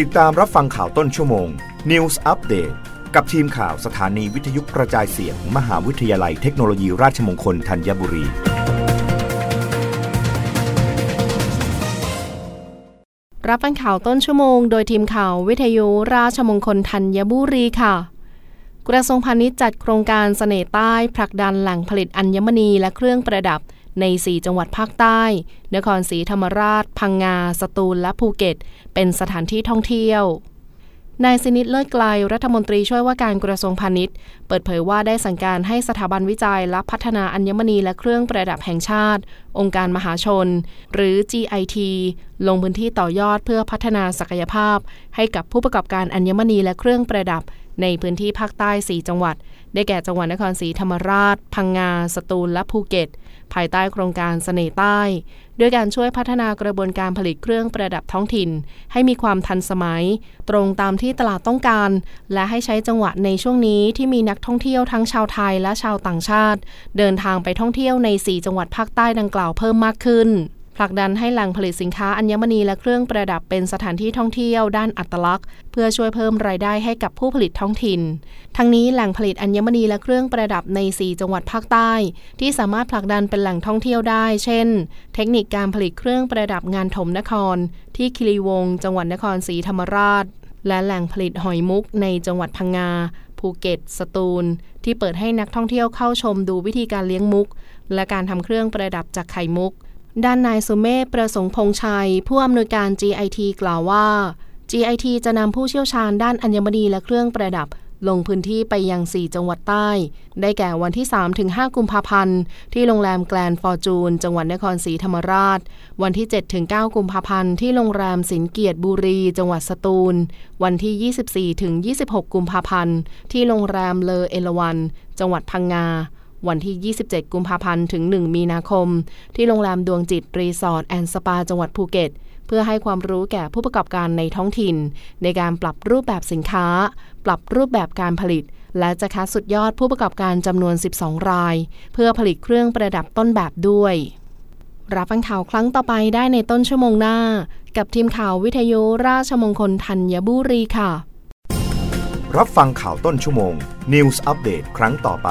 ติดตามรับฟังข่าวต้นชั่วโมง News Update กับทีมข่าวสถานีวิทยุกระจายเสียงมมหาวิทยาลัยเทคโนโลยีราชมงคลธัญบุรี รับฟังข่าวต้นชั่วโมง โดยทีมข่าววิทยุราชมงคลธัญบุรีค่ะ กระทรวงพาณิชย์จัดโครงการเสน่ห์ใต้ผลักดันแหล่งผลิตอัญมณีและเครื่องประดับ ใน 4 จังหวัดภาคใต้ นครศรีธรรมราช พังงา สตูล และภูเก็ต เป็นสถานที่ท่องเที่ยวนายสนิทเลิศไกลรัฐมนตรีช่วยว่าการกระทรวงพาณิชย์ เปิดเผยว่าได้สั่งการให้สถาบันวิจัยและพัฒนาอัญมณีและเครื่องประดับแห่งชาติ องค์การมหาชน หรือ GIT ลงพื้นที่ต่อยอดเพื่อพัฒนาศักยภาพ ให้กับผู้ประกอบการอัญมณีและเครื่องประดับในพื้นที่ภาคใต้ 4 จังหวัด ได้แก่จังหวัดนครศรีธรรมราช พังงา สตูล และภูเก็ต ภายใต้โครงการเสน่ห์ใต้ ด้วยการช่วยพัฒนากระบวนการผลิตเครื่องประดับท้องถิ่น ให้มีความทันสมัย ตรงตามที่ตลาดต้องการ และให้ใช้จังหวะในช่วงนี้ที่มีนักท่องเที่ยวทั้งชาวไทยและชาวต่างชาติ เดินทางไปท่องเที่ยวใน 4 จังหวัดภาคใต้ดังกล่าวเพิ่มมากขึ้น ผลักดันให้แหล่งผลิตสินค้าอัญมณีและเครื่องประดับเป็นสถานที่ท่องเที่ยวด้านอัตลักษณ์ เพื่อช่วยเพิ่มรายได้ให้กับผู้ผลิตท้องถิ่น ทั้งนี้แหล่งผลิตอัญมณีและเครื่องประดับใน 4 จังหวัดภาคใต้ ที่สามารถผลักดันเป็นแหล่งท่องเที่ยวได้ เช่น เทคนิคการผลิตเครื่องประดับงานถมนคร ที่คิริวงจังหวัดนครศรีธรรมราช และแหล่งผลิตหอยมุกในจังหวัดพังงาภูเก็ต สตูล ที่เปิดให้นักท่องเที่ยวเข้าชมดูวิธีการเลี้ยงมุก และการทำเครื่องประดับจากไข่มุก ด้านนายสุเมธประสงค์พงษ์ชัย ผู้อำนวยการ GIT กล่าวว่า GIT จะนำผู้เชี่ยวชาญด้านอัญมณีและเครื่องประดับ ลงพื้นที่ไปยัง 4 จังหวัดใต้ ได้แก่วันที่ 3-5 กุมภาพันธ์ ที่โรงแรมแกรนด์ฟอร์จูน จังหวัดนครศรีธรรมราช วันที่ 7-9 กุมภาพันธ์ ที่โรงแรมสินเกียรติบุรี จังหวัดสตูล วันที่ 24-26 กุมภาพันธ์ ที่โรงแรมเลอเอราวัน จังหวัดพังงา วันที่ 27 กุมภาพันธ์ถึง 1 มีนาคม ที่โรงแรมดวงจิตรีสอร์ทแอนด์สปาจังหวัดภูเก็ต เพื่อให้ความรู้แก่ผู้ประกอบการในท้องถิ่น ในการปรับรูปแบบสินค้า ปรับรูปแบบการผลิต และจะคัดสุดยอดผู้ประกอบการจำนวน 12 ราย เพื่อผลิตเครื่องประดับต้นแบบด้วย รับฟังข่าวครั้งต่อไปได้ในต้นชั่วโมงหน้า กับทีมข่าววิทยุราชมงคลธัญบุรีค่ะรับฟังข่าวต้นชั่วโมง News Update ครั้งต่อไป